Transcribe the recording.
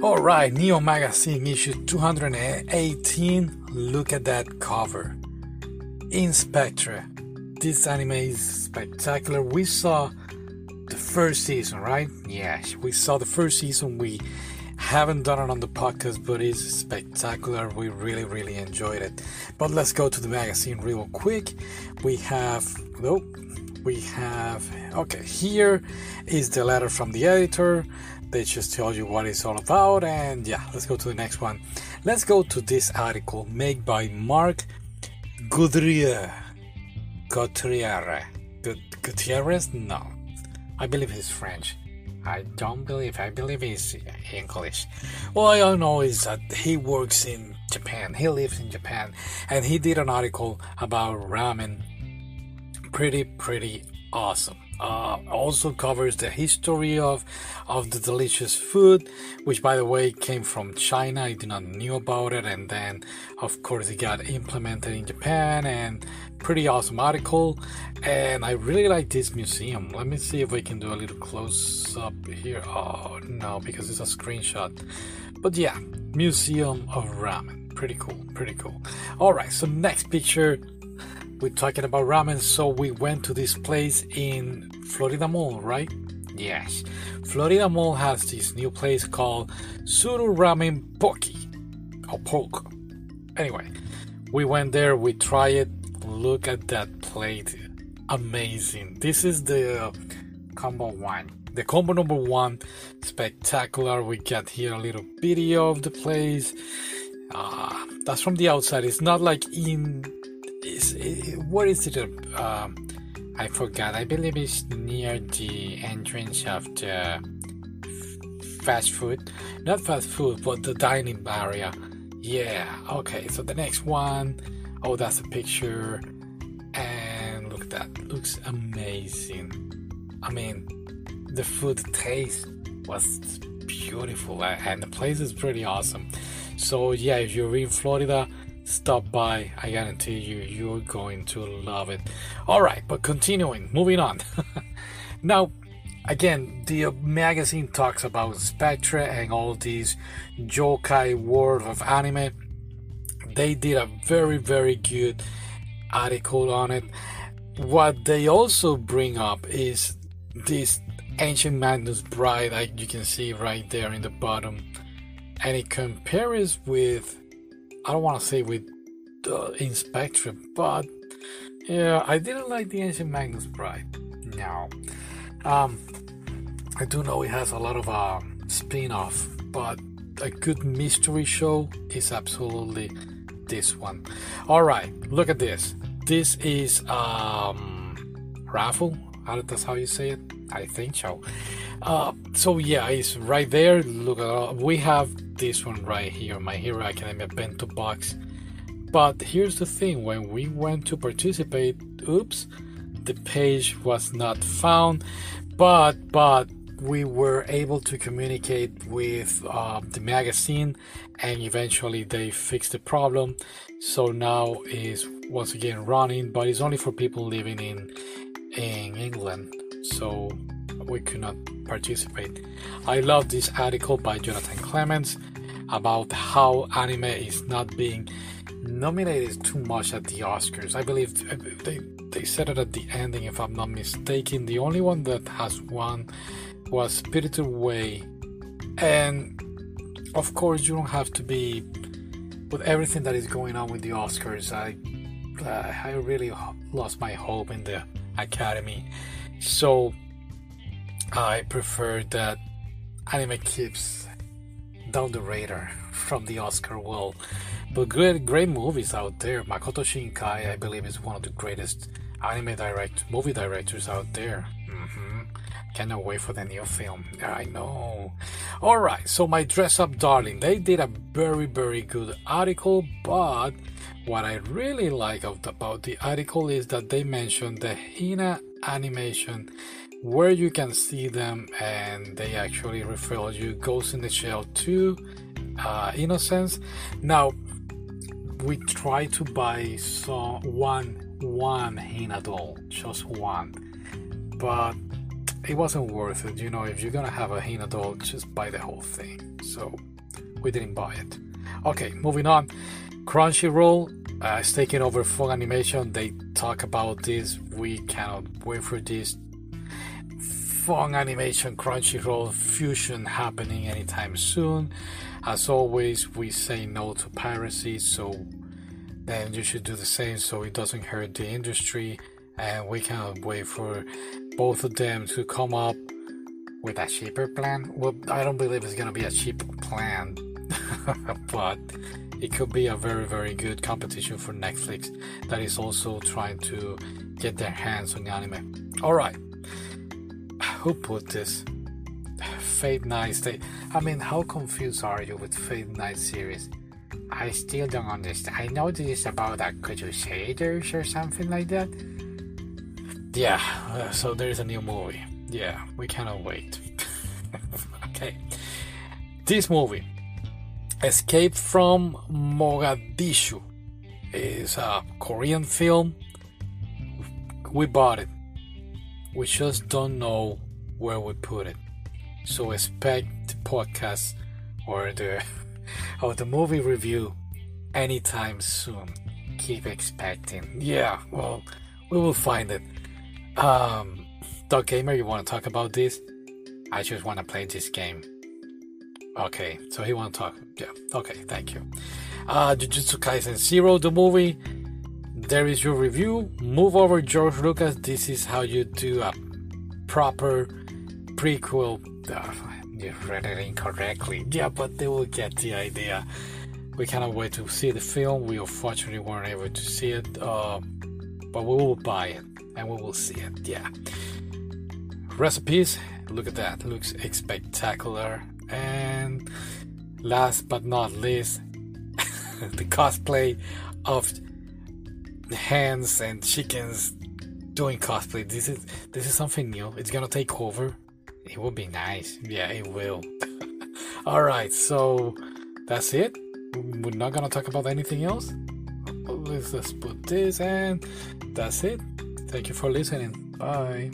All right, Neo Magazine issue 218. Look at that cover. In/Spectre. This anime is spectacular. We saw the first season, right? Yes, we saw the first season. We haven't done it on the podcast, but it's spectacular. We really, really enjoyed it. But let's go to the magazine real quick. We have, nope, we have, okay, here is the letter from the editor. They just tell you what it's all about, and yeah, let's go to the next one. Let's go to this article made by Mark Gudrier. Gutierrez. Gutierrez? No. I believe he's French. I don't believe. I believe he's English. All I know is that he works in Japan. He lives in Japan, and he did an article about ramen. Pretty, pretty awesome. Uh, also covers the history of of the delicious food, which by the way came from China. I did not knew about it, and then of course it got implemented in Japan. And pretty awesome article. And I really like this museum. Let me see if we can do a little close up here. Oh no, because it's a screenshot. But yeah, Museum of Ramen. Pretty cool. Pretty cool. All right. So next picture we're talking about ramen, so we went to this place in Florida Mall, right? Yes. Florida Mall has this new place called Suru Ramen Poki or Poke. Anyway, we went there, we tried it. Look at that plate. Amazing. This is the combo one. The combo number one, spectacular. We got here a little video of the place. Uh, that's from the outside. It's not like in where is it? Um, I forgot. I believe it's near the entrance of the fast food, not fast food, but the dining area. Yeah. Okay. So the next one, oh, that's a picture, and look at that. Looks amazing. I mean, the food taste was beautiful, and the place is pretty awesome. So yeah, if you're in Florida stop by. I guarantee you, you're going to love it. All right, but continuing, moving on. now, again, the magazine talks about Spectre and all these yokai world of anime. They did a very, very good article on it. What they also bring up is this ancient Magnus Bride, like you can see right there in the bottom, and it compares with I don't want to say with the In/Spectre, but yeah, I didn't like the Ancient Magnus Bride. No. Um, I do know it has a lot of um, spin off, but a good mystery show is absolutely this one. All right, look at this. This is um, raffle. That's how you say it. I think so. Uh, so yeah, it's right there. Look, uh, we have this one right here, My Hero Academia bento box. But here's the thing: when we went to participate, oops, the page was not found. But but we were able to communicate with uh, the magazine, and eventually they fixed the problem. So now is once again running, but it's only for people living in in England. So we could not participate. I love this article by Jonathan Clements about how anime is not being nominated too much at the Oscars. I believe they, they said it at the ending, if I'm not mistaken. The only one that has won was Spirited Away. And of course, you don't have to be with everything that is going on with the Oscars. I uh, I really lost my hope in the Academy. So I prefer that anime keeps down the radar from the Oscar world. But great, great movies out there. Makoto Shinkai, I believe, is one of the greatest anime direct movie directors out there. Mm-hmm. Cannot wait for the new film. I know. All right, so my dress up darling, they did a very, very good article, but what I really like about the article is that they mentioned the Hina animation where you can see them and they actually refer you Ghost in the Shell 2 uh, Innocence. Now we try to buy one one Hina doll, just one, but it wasn't worth it. You know, if you're gonna have a Hina doll, just buy the whole thing. So we didn't buy it. Okay, moving on. Crunchyroll uh, is taking over Funimation. They talk about this. We cannot wait for this Funimation Crunchyroll fusion happening anytime soon. As always, we say no to piracy, so then you should do the same so it doesn't hurt the industry. And we cannot wait for both of them to come up with a cheaper plan. Well, I don't believe it's gonna be a cheap plan, but it could be a very, very good competition for Netflix that is also trying to get their hands on anime. All right, who put this? Fate Night Stay. I mean, how confused are you with Fate Night series? I still don't understand. I know this is about a Crusaders or something like that. Yeah, uh, so there's a new movie. Yeah, we cannot wait. okay. This movie, Escape from Mogadishu, is a Korean film. We bought it. We just don't know where we put it. So expect the podcast or the or the movie review anytime soon. Keep expecting. Yeah, well, we will find it. Um, Dog Gamer, you want to talk about this? I just want to play this game. Okay, so he want to talk. Yeah, okay, thank you. Uh, Jujutsu Kaisen Zero, the movie. There is your review. Move over, George Lucas. This is how you do a proper prequel. Uh, you read it incorrectly. Yeah, but they will get the idea. We cannot wait to see the film. We unfortunately weren't able to see it, uh, but we will buy it and we will see it. Yeah recipes look at that looks spectacular last but not least the cosplay of hands and chickens doing cosplay. This is this is something new. It's gonna take over. It will be nice. Yeah it will. All right so that's it. We're not gonna talk about anything else. Let's just put this and that's it. Thank you for listening. Bye